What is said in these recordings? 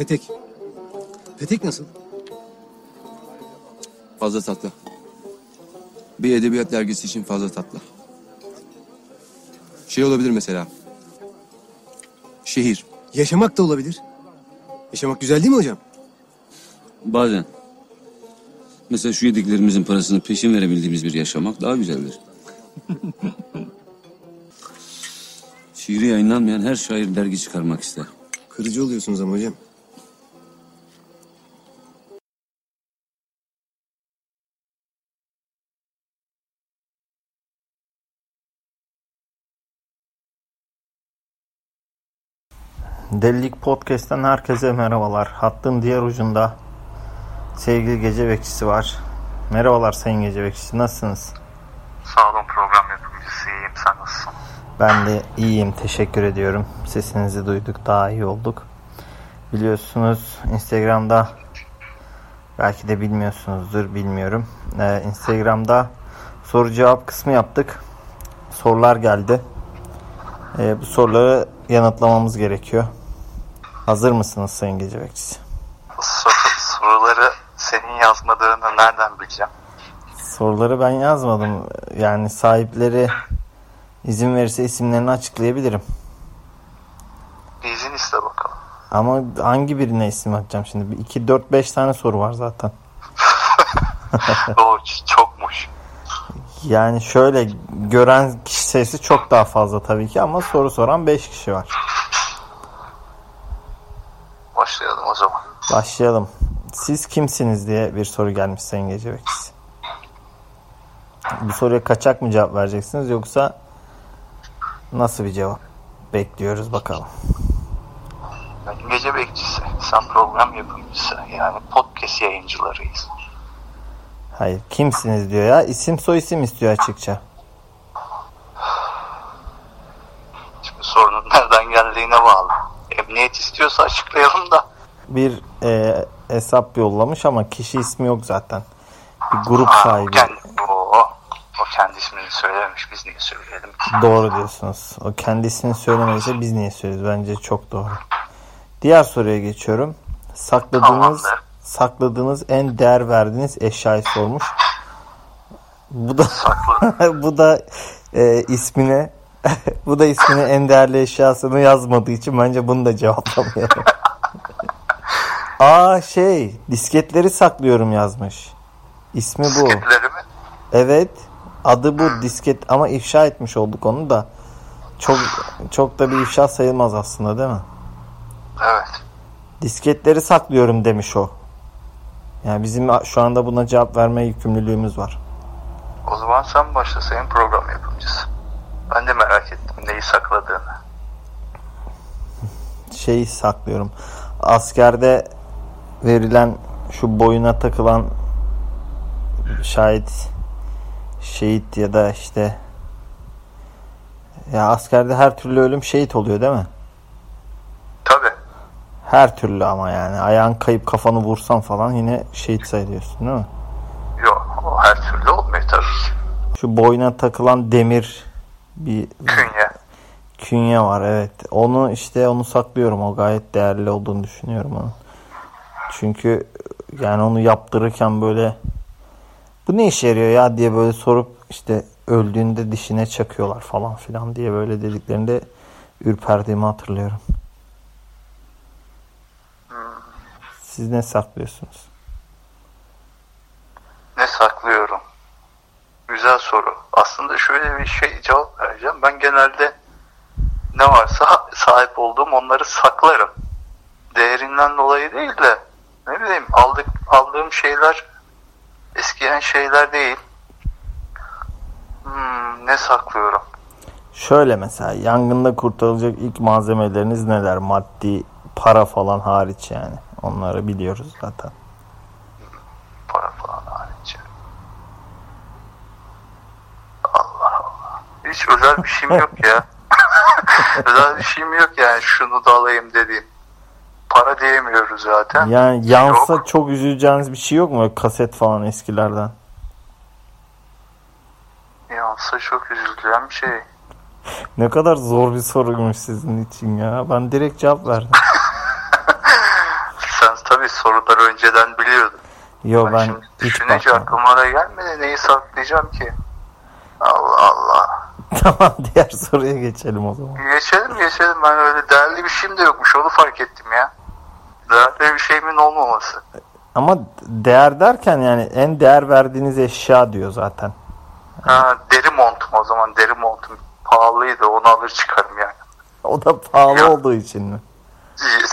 Petek. Petek nasıl? Fazla tatlı. Bir edebiyat dergisi için fazla tatlı. Şey olabilir mesela. Şehir. Yaşamak da olabilir. Yaşamak güzel değil mi hocam? Bazen. Mesela şu yediklerimizin parasını peşin verebildiğimiz bir yaşamak daha güzeldir. Şiiri yayınlanmayan her şair dergi çıkarmak ister. Kırıcı oluyorsunuz ama hocam. Delilik Podcast'ten herkese merhabalar. Hattın diğer ucunda sevgili gece bekçisi var. Merhabalar sayın gece bekçisi. Nasılsınız? Sağ olun program yapımcısı iyiyim sen nasılsın? Ben de iyiyim. Teşekkür ediyorum. Sesinizi duyduk. Daha iyi olduk. Biliyorsunuz Instagram'da belki de bilmiyorsunuzdur bilmiyorum. Ee, Instagram'da soru cevap kısmı yaptık. Sorular geldi. Ee, bu soruları yanıtlamamız gerekiyor. Hazır mısınız sayın gece bekçisi? Sor- soruları senin yazmadığını nereden bileceğim? Soruları ben yazmadım. Yani sahipleri izin verirse isimlerini açıklayabilirim. İzin iste bakalım. Ama hangi birine isim atacağım şimdi? 2, 4, 5 tane soru var zaten. ç- çokmuş. Yani şöyle gören kişi sayısı çok daha fazla tabii ki ama soru soran 5 kişi var. Başlayalım o zaman. Başlayalım. Siz kimsiniz diye bir soru gelmiş Sayın Gece Bekçisi. Bu soruya kaçak mı cevap vereceksiniz yoksa nasıl bir cevap bekliyoruz bakalım. Gece bekçisi, sen program yapımcısı. Yani podcast yayıncılarıyız. Hayır kimsiniz diyor ya. İsim soy isim istiyor açıkça. Şimdi sorunun nereden geldiğine bağlı. Emniyet istiyorsa açıklayalım da. Bir e, hesap yollamış ama kişi ismi yok zaten. Bir grup Aa, o, sahibi. kendi, o, o kendi ismini söylememiş. Biz niye söyleyelim? Doğru diyorsunuz. O kendisini söylemediyse biz niye söylüyoruz? Bence çok doğru. Diğer soruya geçiyorum. Sakladığınız Tamamdır. sakladığınız en değer verdiğiniz eşyayı sormuş. Bu da bu da e, ismine bu da ismine en değerli eşyasını yazmadığı için bence bunu da cevaplamayalım. Aa şey disketleri saklıyorum yazmış. İsmi bu. Disketlerimi Evet. Adı bu disket ama ifşa etmiş olduk onu da. Çok çok da bir ifşa sayılmaz aslında değil mi? Evet. Disketleri saklıyorum demiş o. Yani bizim şu anda buna cevap verme yükümlülüğümüz var. O zaman sen başla senin program yapımcısı. Ben de merak ettim neyi sakladığını. Şeyi saklıyorum. Askerde verilen şu boyuna takılan şahit şehit ya da işte ya askerde her türlü ölüm şehit oluyor değil mi? Tabii. Her türlü ama yani ayağın kayıp kafanı vursan falan yine şehit sayılıyorsun değil mi? Yok o her türlü olmuyor tabii. Şu boyuna takılan demir bir Künye. künye var evet. Onu işte onu saklıyorum. O gayet değerli olduğunu düşünüyorum onu. Çünkü yani onu yaptırırken böyle bu ne işe yarıyor ya diye böyle sorup işte öldüğünde dişine çakıyorlar falan filan diye böyle dediklerinde ürperdiğimi hatırlıyorum. Siz ne saklıyorsunuz? Ne saklıyorum? Güzel soru. Aslında şöyle bir şey cevap vereceğim. Ben genelde ne varsa sahip olduğum onları saklarım. Değerinden dolayı değil de ne bileyim aldık aldığım şeyler eskiyen şeyler değil. Hmm, ne saklıyorum? Şöyle mesela yangında kurtarılacak ilk malzemeleriniz neler? Maddi para falan hariç yani. Onları biliyoruz zaten. Para falan hariç. Allah Allah. Hiç özel bir şeyim yok ya. özel bir şeyim yok yani şunu da alayım dediğim. Para diyemiyoruz zaten. Yani yansa Yok. çok üzüleceğiniz bir şey yok mu? Kaset falan eskilerden. Yansa çok üzüleceğim bir şey. Ne kadar zor bir soruymuş sizin için ya. Ben direkt cevap verdim. soruları önceden biliyordum. Yo Ben ben düşününce aklıma da gelmedi. Neyi saklayacağım ki? Allah Allah. tamam diğer soruya geçelim o zaman. Geçelim geçelim. Ben öyle değerli bir şeyim de yokmuş. Onu fark ettim ya. Değerli bir şeyimin olmaması. Ama değer derken yani en değer verdiğiniz eşya diyor zaten. Ha, deri montum o zaman. Deri montum pahalıydı. Onu alır çıkarım yani. O da pahalı Ya. olduğu için mi?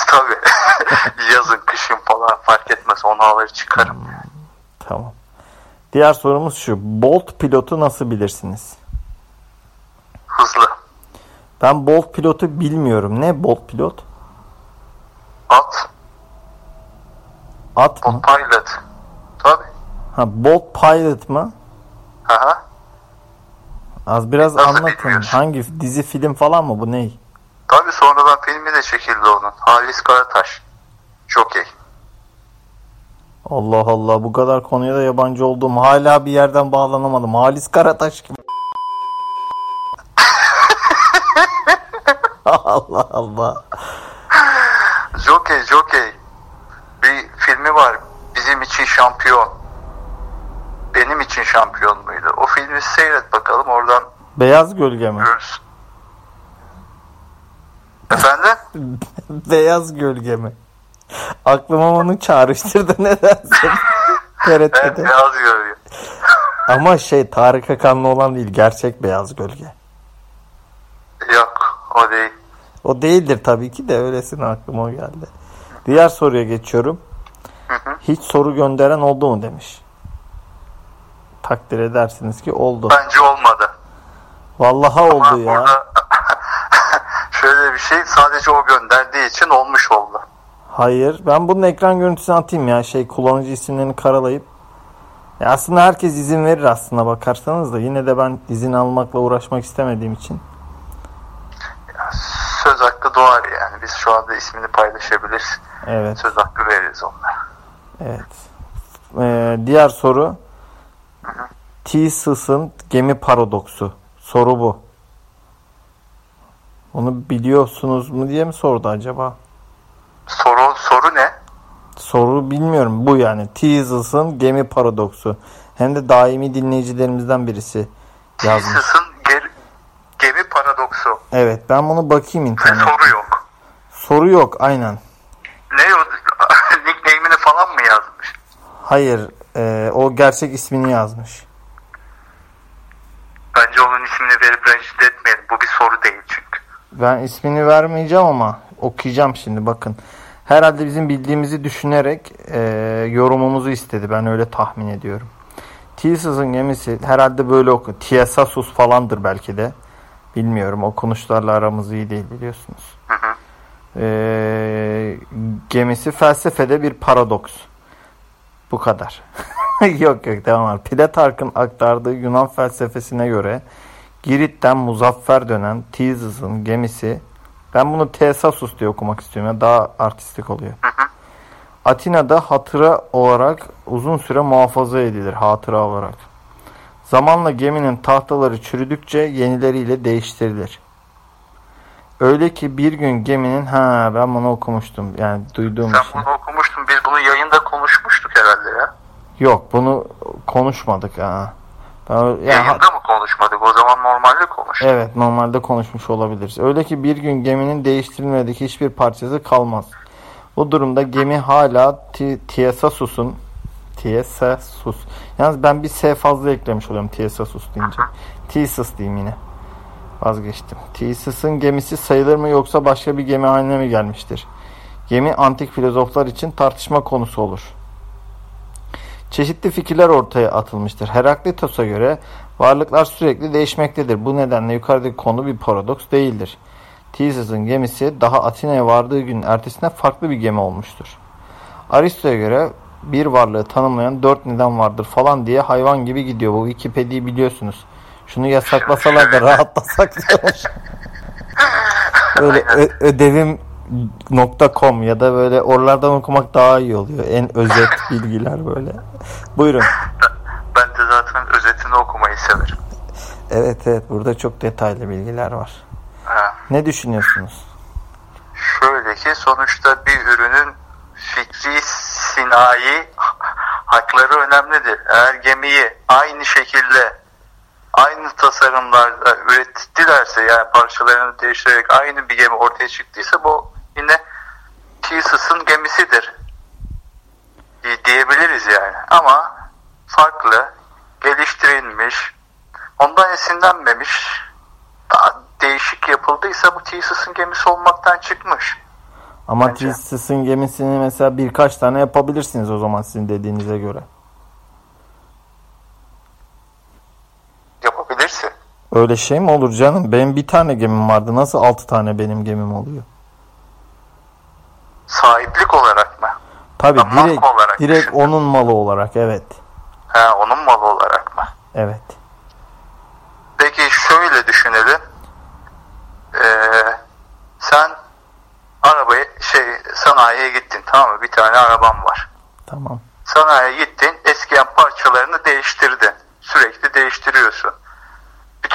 Tabii. Yazın kışın falan fark etmez. Onu alır çıkarım. Tamam. Diğer sorumuz şu. Bolt pilotu nasıl bilirsiniz? Hızlı. Ben Bolt pilotu bilmiyorum. Ne Bolt pilot? At. At mı? O pilot. Tabii. Ha Bolt pilot mı? Aha. Az biraz Nasıl anlatın. bilmiyorsun? Hangi dizi film falan mı bu ne? Tabii sonradan filmi de çekildi onun. Halis Karataş. Jockey. Allah Allah bu kadar konuya da yabancı olduğum hala bir yerden bağlanamadım. Halis Karataş gibi. Allah Allah. Jockey, Jockey. Bir filmi var. Bizim için şampiyon. Benim için şampiyon muydu? O filmi seyret bakalım oradan Beyaz gölge mi? görürsün. Efendim? Beyaz gölge mi? Aklıma onu çağrıştırdı nedense. Evet, TRT'de. beyaz görüyor. Ama şey Tarık Akanlı olan değil gerçek beyaz gölge. Yok, o değil. O değildir tabii ki de öylesine aklıma o geldi. Diğer soruya geçiyorum. Hiç soru gönderen oldu mu demiş. Takdir edersiniz ki oldu. Bence olmadı. Vallahi Ama oldu ya. şöyle bir şey sadece o gönderdiği için olmuş oldu. Hayır. Ben bunun ekran görüntüsünü atayım ya. Şey kullanıcı isimlerini karalayıp. Ya aslında herkes izin verir aslında bakarsanız da. Yine de ben izin almakla uğraşmak istemediğim için. Söz hakkı doğar yani. Biz şu anda ismini paylaşabiliriz. Evet. Söz hakkı veririz onlara. Evet. Ee, diğer soru. Theseus'ın gemi paradoksu. Soru bu. Onu biliyorsunuz mu diye mi sordu acaba? Soru soru ne? Soru bilmiyorum. Bu yani. Theseus'ın gemi paradoksu. Hem de daimi dinleyicilerimizden birisi yazmış. Theseus'ın ger- gemi paradoksu. Evet ben bunu bakayım Ve internet. soru yok. Soru yok aynen. Ne o? Nickname'ini falan mı yazmış? Hayır e, o gerçek ismini yazmış. Bence onun ismini verip rencide etmeyelim. Bu bir soru değil çünkü. Ben ismini vermeyeceğim ama okuyacağım şimdi bakın. Herhalde bizim bildiğimizi düşünerek e, yorumumuzu istedi. Ben öyle tahmin ediyorum. Theseus'ın gemisi herhalde böyle oku. Tiesasus falandır belki de. Bilmiyorum. O konuşlarla aramız iyi değil biliyorsunuz. Hı hı. E, gemisi felsefede bir paradoks. Bu kadar. yok yok devam var. Plutark'ın aktardığı Yunan felsefesine göre Girit'ten muzaffer dönen Theseus'ın gemisi ben bunu Thesasus diye okumak istiyorum. ya daha artistik oluyor. Atina'da hatıra olarak uzun süre muhafaza edilir hatıra olarak. Zamanla geminin tahtaları çürüdükçe yenileriyle değiştirilir. Öyle ki bir gün geminin ha ben bunu okumuştum yani duyduğum Sen şey. bunu okumuştun. Biz bunu yayında konuşmuştuk herhalde ya. Yok bunu konuşmadık ha. Ben, yani, Yayında mı konuşmadık? O zaman normalde konuştuk. Evet normalde konuşmuş olabiliriz. Öyle ki bir gün geminin değiştirilmedik hiçbir parçası kalmaz. Bu durumda gemi hala Ti- Tiesasus'un Tiesasus. Yalnız ben bir S fazla eklemiş oluyorum Tiesasus deyince. Thesis diyeyim yine. Vazgeçtim. Theseus'ın gemisi sayılır mı yoksa başka bir gemi haline mi gelmiştir? Gemi antik filozoflar için tartışma konusu olur. Çeşitli fikirler ortaya atılmıştır. Heraklitos'a göre varlıklar sürekli değişmektedir. Bu nedenle yukarıdaki konu bir paradoks değildir. Theseus'ın gemisi daha Atina'ya vardığı gün ertesine farklı bir gemi olmuştur. Aristo'ya göre bir varlığı tanımlayan dört neden vardır falan diye hayvan gibi gidiyor. Bu Wikipedia'yı biliyorsunuz. Şunu yasaklasalar da rahatlasak diyormuş. Böyle ö- ödevim.com ya da böyle oralardan okumak daha iyi oluyor. En özet bilgiler böyle. Buyurun. Ben de zaten özetini okumayı severim. Evet evet burada çok detaylı bilgiler var. Ha. Ne düşünüyorsunuz? Şöyle ki sonuçta bir ürünün fikri sinayi hakları önemlidir. Eğer gemiyi aynı şekilde aynı tasarımlarda ürettilerse yani parçalarını değiştirerek aynı bir gemi ortaya çıktıysa bu yine Theseus'ın gemisidir diye- diyebiliriz yani. Ama farklı, geliştirilmiş, ondan esinlenmemiş, daha değişik yapıldıysa bu Theseus'ın gemisi olmaktan çıkmış. Ama. Theseus'ın gemisini mesela birkaç tane yapabilirsiniz o zaman sizin dediğinize göre. Yapabilirsin. Öyle şey mi olur canım? Benim bir tane gemim vardı. Nasıl altı tane benim gemim oluyor? Sahiplik olarak mı? Tabii marka direkt, olarak direkt düşündüm. onun malı olarak evet. Ha, onun malı olarak mı? Evet. Peki şöyle düşünelim. Ee, sen arabayı şey sanayiye gittin tamam mı? Bir tane araban var. Tamam. Sanayiye gittin eskiyen parçalarını değiştirdin. Sürekli değiştiriyorsun.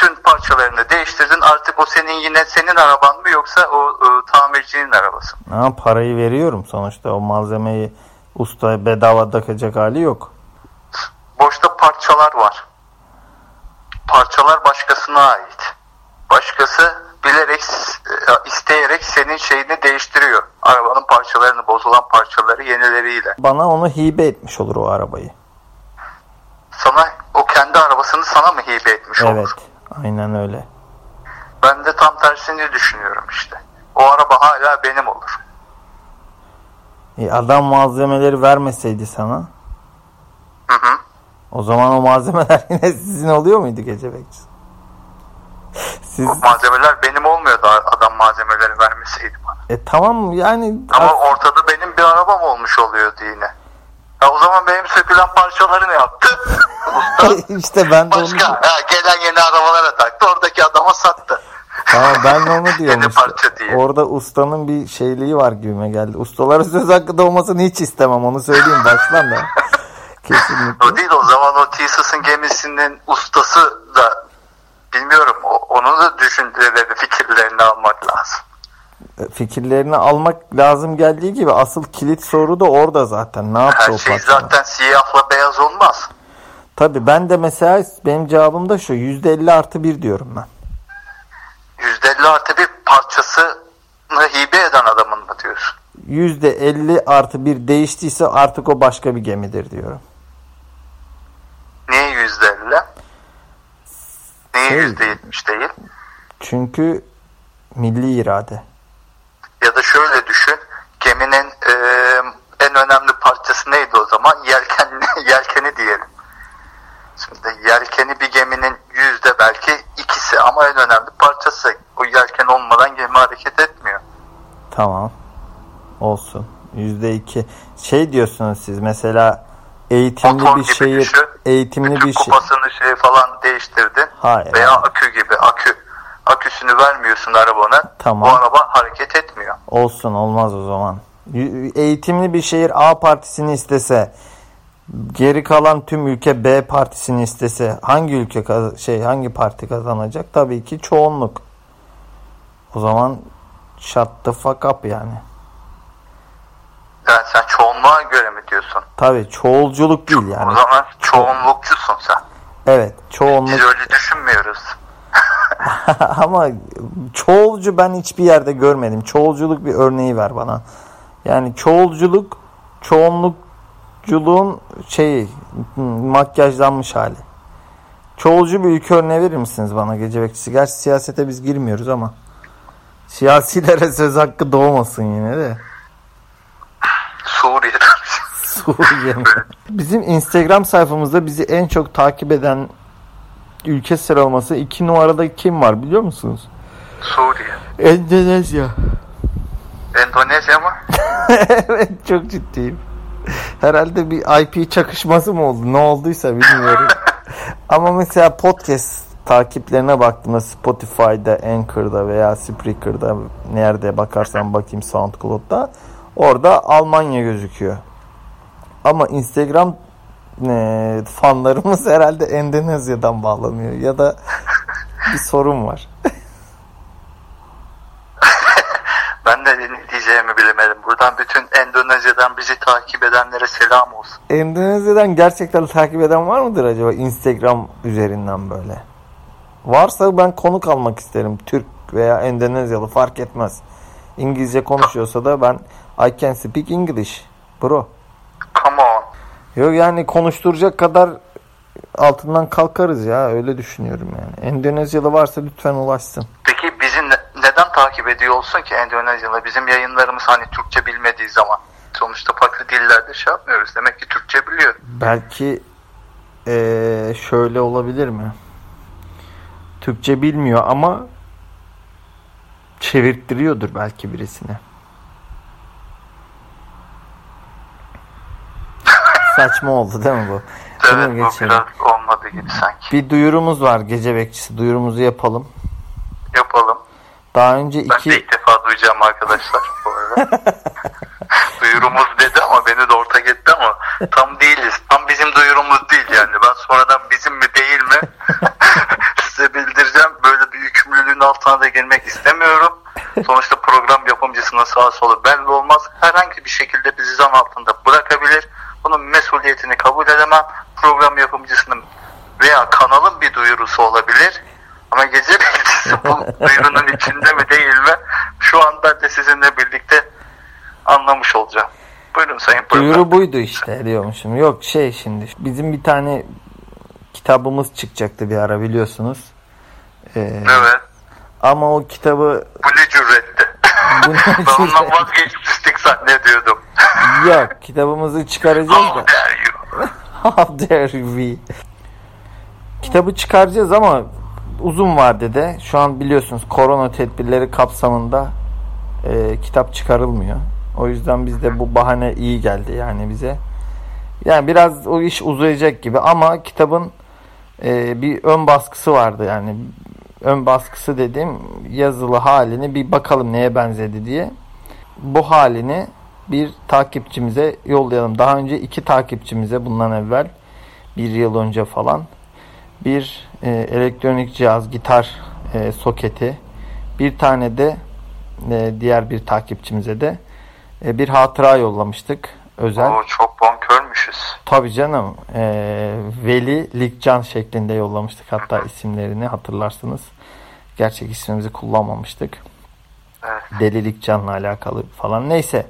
Bütün parçalarını değiştirdin artık o senin yine senin araban mı yoksa o, o tamircinin arabası mı? Ama parayı veriyorum sonuçta. O malzemeyi usta bedava takacak hali yok. Boşta parçalar var. Parçalar başkasına ait. Başkası bilerek, e, isteyerek senin şeyini değiştiriyor. Arabanın parçalarını, bozulan parçaları yenileriyle. Bana onu hibe etmiş olur o arabayı. Sana o kendi arabasını sana mı hibe etmiş Evet. olur? Aynen öyle. Ben de tam tersini düşünüyorum işte. O araba hala benim olur. E, adam malzemeleri vermeseydi sana Hı hı. o zaman o malzemeler yine sizin oluyor muydu gece bekçisi? Siz O malzemeler benim olmuyordu adam malzemeleri vermeseydi bana. e tamam yani Ama ortada benim bir arabam olmuş oluyordu yine. Ya o zaman benim sökülen parçaları ne yaptı? İşte ben de onu başka ha, gelen yeni arabalara taktı. Oradaki adama sattı. Tamam ben de onu diyorum işte. Orada ustanın bir şeyliği var gibime geldi. Ustalara söz hakkı doğmasını hiç istemem onu söyleyeyim baştan da. Kesinlikle. O değil o zaman o Theseus'ın gemisinin ustası da bilmiyorum onun da düşüncelerini fikirlerini almak lazım. Fikirlerini almak lazım geldiği gibi asıl kilit soru da orada zaten. Ne yaptı Her şey zaten siyahla beyaz olmaz. Tabii ben de mesela benim cevabım da şu %50 artı 1 diyorum ben. %50 artı bir parçasını hibe eden adamın mı diyorsun? %50 artı 1 değiştiyse artık o başka bir gemidir diyorum. Niye %50? Niye Şey- %70 değil? Çünkü milli irade. Ya da şöyle düşün. Geminin e, en önemli parçası neydi o zaman? Yelken, yelkeni diyelim. Şimdi yelkeni bir geminin yüzde belki ikisi ama en önemli parçası. O yelken olmadan gemi hareket etmiyor. Tamam. Olsun. %2. Şey diyorsunuz siz mesela eğitimli Motor bir şehir düşün. eğitimli bir şey. kupasını şey falan değiştirdin. Hayır. Veya akü gibi akü aküsünü vermiyorsun arabana. Tamam. O araba hareket etmiyor. Olsun olmaz o zaman. Eğitimli bir şehir A partisini istese geri kalan tüm ülke B partisini istese hangi ülke şey hangi parti kazanacak? Tabii ki çoğunluk. O zaman shut the fuck up yani. Yani sen çoğunluğa göre mi diyorsun? Tabii çoğulculuk değil O yani. zaman çoğunlukçusun sen. Evet Biz çoğunluk öyle düşünmüyoruz. ama çoğulcu ben hiçbir yerde görmedim. Çoğulculuk bir örneği ver bana. Yani çoğulculuk çoğunlukculuğun şeyi makyajlanmış hali. Çoğulcu bir ülke örneği verir misiniz bana gece bekçisi? Gerçi siyasete biz girmiyoruz ama siyasilere söz hakkı doğmasın yine de. Suriye'den. Suriye mi? Bizim Instagram sayfamızda bizi en çok takip eden ülke sıralaması iki numarada kim var biliyor musunuz? Suriye. Endonezya. Endonezya mı? evet çok ciddiyim. Herhalde bir IP çakışması mı oldu? Ne olduysa bilmiyorum. Ama mesela podcast takiplerine baktığımda Spotify'da, Anchor'da veya Spreaker'da nerede bakarsan bakayım SoundCloud'da orada Almanya gözüküyor. Ama Instagram e, fanlarımız herhalde Endonezya'dan bağlanıyor ya da bir sorun var. Ben de ne diyeceğimi bilemedim. Buradan bütün Endonezya Endonezya'dan bizi takip edenlere selam olsun. Endonezya'dan gerçekten takip eden var mıdır acaba Instagram üzerinden böyle? Varsa ben konuk almak isterim. Türk veya Endonezyalı fark etmez. İngilizce konuşuyorsa da ben I can speak English. Bro. Come on. Yok yani konuşturacak kadar altından kalkarız ya öyle düşünüyorum yani. Endonezyalı varsa lütfen ulaşsın. Peki bizi ne- neden takip ediyor olsun ki Endonezyalı? Bizim yayınlarımız hani Türkçe bilmediği zaman. Sonuçta farklı dillerde şey yapmıyoruz. Demek ki Türkçe biliyor. Belki eee, şöyle olabilir mi? Türkçe bilmiyor ama çevirttiriyordur belki birisine. Saçma oldu değil mi bu? Bunu Evet bu geçelim. biraz olmadı gibi sanki. Bir duyurumuz var gece bekçisi. Duyurumuzu yapalım. Yapalım. Daha önce Ben de iki ilk defa duyacağım arkadaşlar bu arada. Duyurumuz dedi ama beni de ortak etti ama tam değiliz. Tam bizim duyurumuz değil yani. Ben sonradan bizim mi değil mi size bildireceğim. Böyle bir yükümlülüğün altına da girmek istemiyorum. Sonuçta program yapımcısının sağa solu belli olmaz. Herhangi bir şekilde bizi zan altında bırakabilir. Bunun mesuliyetini kabul edemem. Program yapımcısının veya kanalın bir duyurusu olabilir. Ama gece bekçisi bu duyurunun içinde mi değil mi? Şu an ben de sizinle birlikte anlamış olacağım. Buyurun Sayın Program. duyuru buydu işte diyormuşum. Yok şey şimdi bizim bir tane kitabımız çıkacaktı bir ara biliyorsunuz. Ee, Evet. ama o kitabı Bu ne cüretti. Bu ne ben ondan vazgeçmiştik zannediyordum. Yok kitabımızı çıkaracağız How da. dare you? How dare we? Kitabı çıkaracağız ama uzun vadede şu an biliyorsunuz korona tedbirleri kapsamında e, kitap çıkarılmıyor. O yüzden bizde bu bahane iyi geldi yani bize. Yani biraz o iş uzayacak gibi ama kitabın e, bir ön baskısı vardı yani ön baskısı dediğim yazılı halini bir bakalım neye benzedi diye. Bu halini bir takipçimize yollayalım. Daha önce iki takipçimize bundan evvel bir yıl önce falan bir e, elektronik cihaz gitar e, soketi bir tane de e, diğer bir takipçimize de e, bir hatıra yollamıştık özel. Oo, çok bonkörmüşüz. Tabii canım. Ee, Veli Likcan şeklinde yollamıştık. Hatta isimlerini hatırlarsınız. Gerçek ismimizi kullanmamıştık. Evet. Deli Likcan'la alakalı falan. Neyse.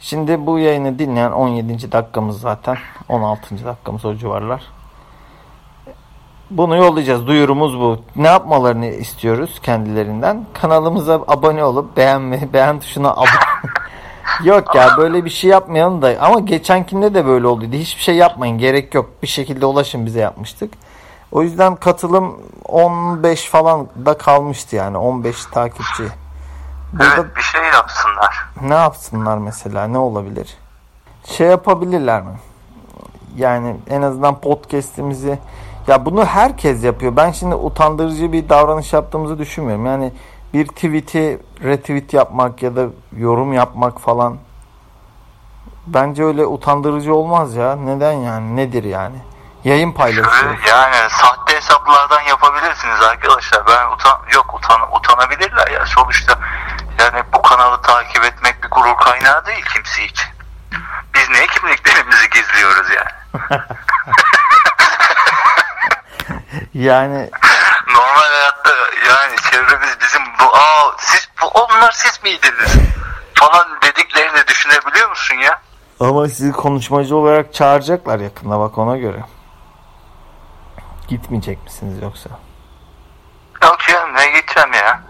Şimdi bu yayını dinleyen 17. dakikamız zaten. 16. dakikamız o civarlar. Bunu yollayacağız. Duyurumuz bu. Ne yapmalarını istiyoruz kendilerinden? Kanalımıza abone olup beğenme, beğen tuşuna abone Yok ya böyle bir şey yapmayalım da ama geçenkinde de böyle olduydu. Hiçbir şey yapmayın gerek yok. Bir şekilde ulaşın bize yapmıştık. O yüzden katılım 15 falan da kalmıştı yani 15 takipçi. Burada Evet bir şey yapsınlar. Ne yapsınlar mesela ne olabilir? Şey yapabilirler mi? Yani en azından podcast'imizi ya bunu herkes yapıyor. Ben şimdi utandırıcı bir davranış yaptığımızı düşünmüyorum. Yani bir tweet'i retweet yapmak ya da yorum yapmak falan bence öyle utandırıcı olmaz ya. Neden yani? Nedir yani? Yayın paylaşıyoruz. Öyle yani sahte hesaplardan yapabilirsiniz arkadaşlar. Ben utan yok utan utanabilirler ya sonuçta. Yani bu kanalı takip etmek bir gurur kaynağı değil kimse için. Biz niye kimliklerimizi gizliyoruz yani? Yani Normal hayatta yani çevremiz bizim bu aa siz bu onlar siz miydiniz? Falan dediklerini düşünebiliyor musun ya? ama sizi konuşmacı olarak çağıracaklar yakında bak ona göre. Gitmeyecek misiniz yoksa? Yok canım ne gideceğim ya?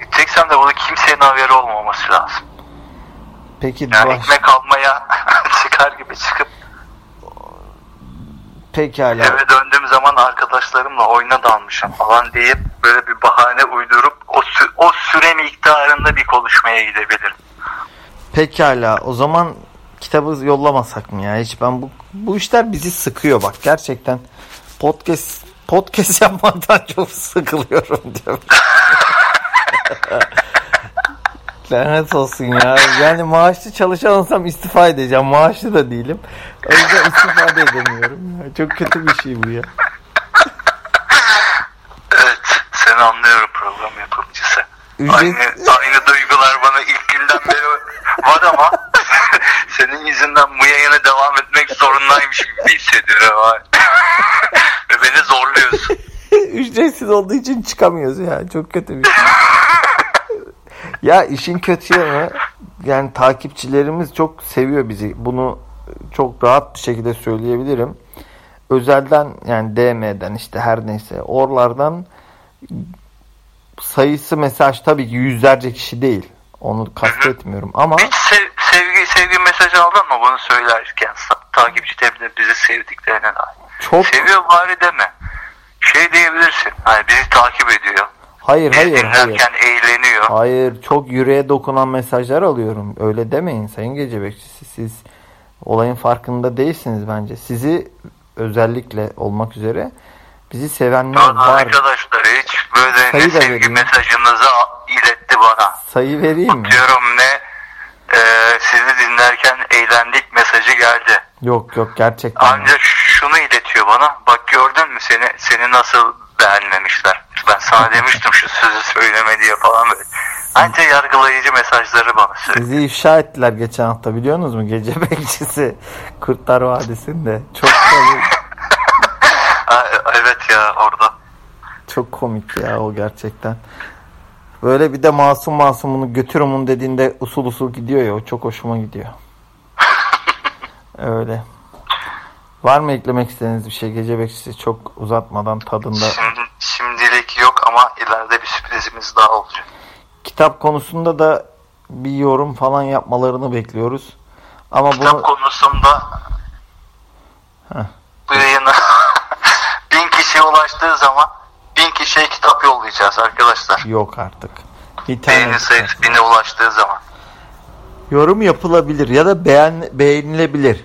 Gideceksem de burada kimsenin olmaması lazım. Peki Yani baş... ekmek almaya çıkar gibi çıkıp pekala. eve döndüğüm zaman arkadaşlarımla oyuna dalmışım falan deyip böyle bir bahane uydurup o, sü- o süre miktarında bir konuşmaya gidebilirim. Pekala. O zaman kitabı yollamasak mı ya? Hiç ben bu bu işler bizi sıkıyor bak gerçekten. Podcast podcast yapmaktan çok sıkılıyorum diyorum. Lanet olsun ya. Yani maaşlı çalışan olsam istifa edeceğim. Maaşlı da değilim. O yüzden istifa da edemiyorum. Ya. Çok kötü bir şey bu ya. Evet seni anlıyorum program yapımcısı. Ücret- Aynı, aynı duygular bana ilk günden beri var ama senin yüzünden bu yayına devam etmek zorundaymış gibi hissediyorum. Ve beni zorluyorsun. Ücretsiz olduğu için çıkamıyoruz ya. Çok kötü bir şey. Ya işin kötü yanı yani takipçilerimiz çok seviyor bizi. Bunu çok rahat bir şekilde söyleyebilirim. Özelden yani DM'den işte her neyse oralardan sayısı mesaj tabii ki yüzlerce kişi değil. Onu kastetmiyorum ama Hiç sev- sevgi sevgi mesajı aldın mı bunu söylerken? Takipçi tepkileri bizi sevdiklerine dair. çok Seviyor bari deme. Şey diyebilirsin. Hani bizi takip ediyor. Hayır hayır hayır. eğleniyor. Hayır çok yüreğe dokunan mesajlar alıyorum. Öyle demeyin Sayın Gece Bekçisi. Siz olayın farkında değilsiniz bence. Sizi özellikle olmak üzere bizi sevenler Lan var. arkadaşlar hiç böyle Sayı ne sevgi vereyim. mesajınızı iletti bana. Sayı vereyim mi? Diyorum ne e, sizi dinlerken eğlendik mesajı geldi. Yok yok gerçekten. Ancak şunu iletiyor bana. Bak gördün mü seni seni nasıl beğenmemişler. Ben sana demiştim şu sözü söyleme diye falan böyle. Anca yargılayıcı mesajları bana söylüyor. Sizi ifşa ettiler geçen hafta biliyorsunuz mu? Gece Bekçisi Kurtlar Vadisi'nde. Çok komik, evet ya orada. çok komik ya o gerçekten. Böyle bir de masum masum bunu götürün bunu dediğinde usul usul gidiyor ya o çok hoşuma gidiyor. Öyle. Var mı eklemek istediğiniz bir şey? Gece Bekçisi çok uzatmadan tadında. Şimdi, ileride bir sürprizimiz daha olacak. Kitap konusunda da bir yorum falan yapmalarını bekliyoruz. Ama Kitap bunu konusunda Heh. bu yayına bin kişiye ulaştığı zaman bin kişiye kitap yollayacağız arkadaşlar. yok artık. Beğeni İnternet. sayısı bine ulaştığı zaman. Yorum yapılabilir ya da beğen beğenilebilir.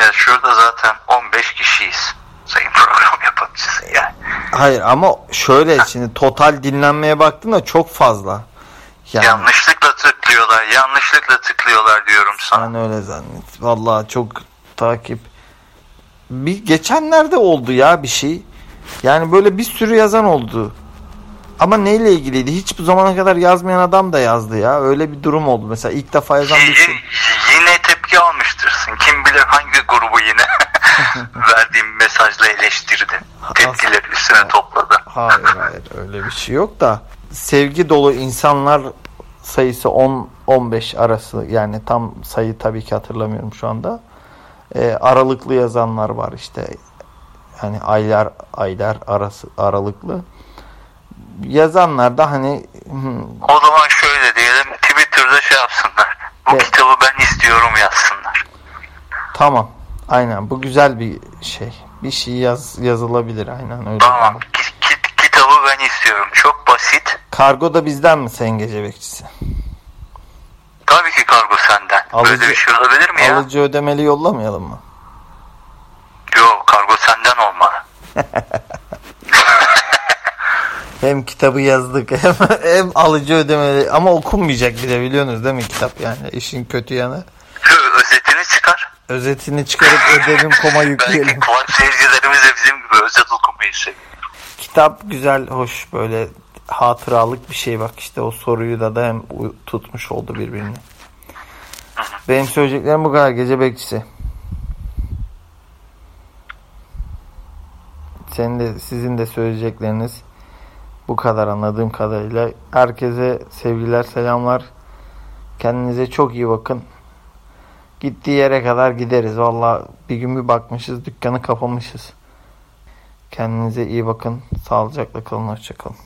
Ya şurada zaten 15 kişiyiz. Sayın program yapımcısı yani. Hayır ama şöyle şimdi total dinlenmeye baktığında çok fazla. Yani Yanlışlıkla tıklıyorlar, yanlışlıkla tıklıyorlar diyorum sana. sen öyle zannet. Vallahi çok takip. Bir geçenlerde oldu ya bir şey. Yani böyle bir sürü yazan oldu. Ama neyle ilgiliydi? Hiç bu zamana kadar yazmayan adam da yazdı ya. Öyle bir durum oldu. Mesela ilk defa yazan bir şey. Yine, yine tepki almıştırsın. Kim bilir hangi grubu yine verdiğim mesajla eleştirdi. Tepkileri üstüne topladı. Hayır hayır öyle bir şey yok da sevgi dolu insanlar sayısı 10 15 arası yani tam sayı tabii ki hatırlamıyorum şu anda. Ee, aralıklı yazanlar var işte. Yani aylar aylar arası aralıklı. Yazanlar da hani O zaman şöyle diyelim Twitter'da şey yapsınlar. Bu Evet. kitabı ben istiyorum yazsınlar. tamam. Aynen bu güzel bir şey. Bir şey yaz yazılabilir aynen öyle. Tamam. Ki- ki- kitabı ben istiyorum. Çok basit. Kargo da bizden mi Sayın Gece Bekçisi? Tabii ki kargo senden. Alıcı- Böyle bir şey olabilir mi ya? Alıcı ödemeli yollamayalım mı? Yok kargo senden olmalı. Hem kitabı yazdık hem, hem alıcı ödemeli ama okunmayacak bir de biliyorsunuz değil mi kitap yani işin kötü yanı. Özetini çıkar. Özetini çıkarıp ödevim koma Belki yükleyelim. kulak seyircilerimiz de bizim gibi özet okumayı seviyor. Kitap güzel, hoş böyle hatıralık bir şey bak işte o soruyu da da hem tutmuş oldu birbirini. Benim söyleyeceklerim bu kadar gece bekçisi. Senin de sizin de söyleyecekleriniz bu kadar anladığım kadarıyla. Herkese sevgiler, selamlar. Kendinize çok iyi bakın. Gittiği yere kadar gideriz. Valla bir gün bir bakmışız dükkanı kapamışız. Kendinize iyi bakın. Sağlıcakla kalın. Hoşçakalın.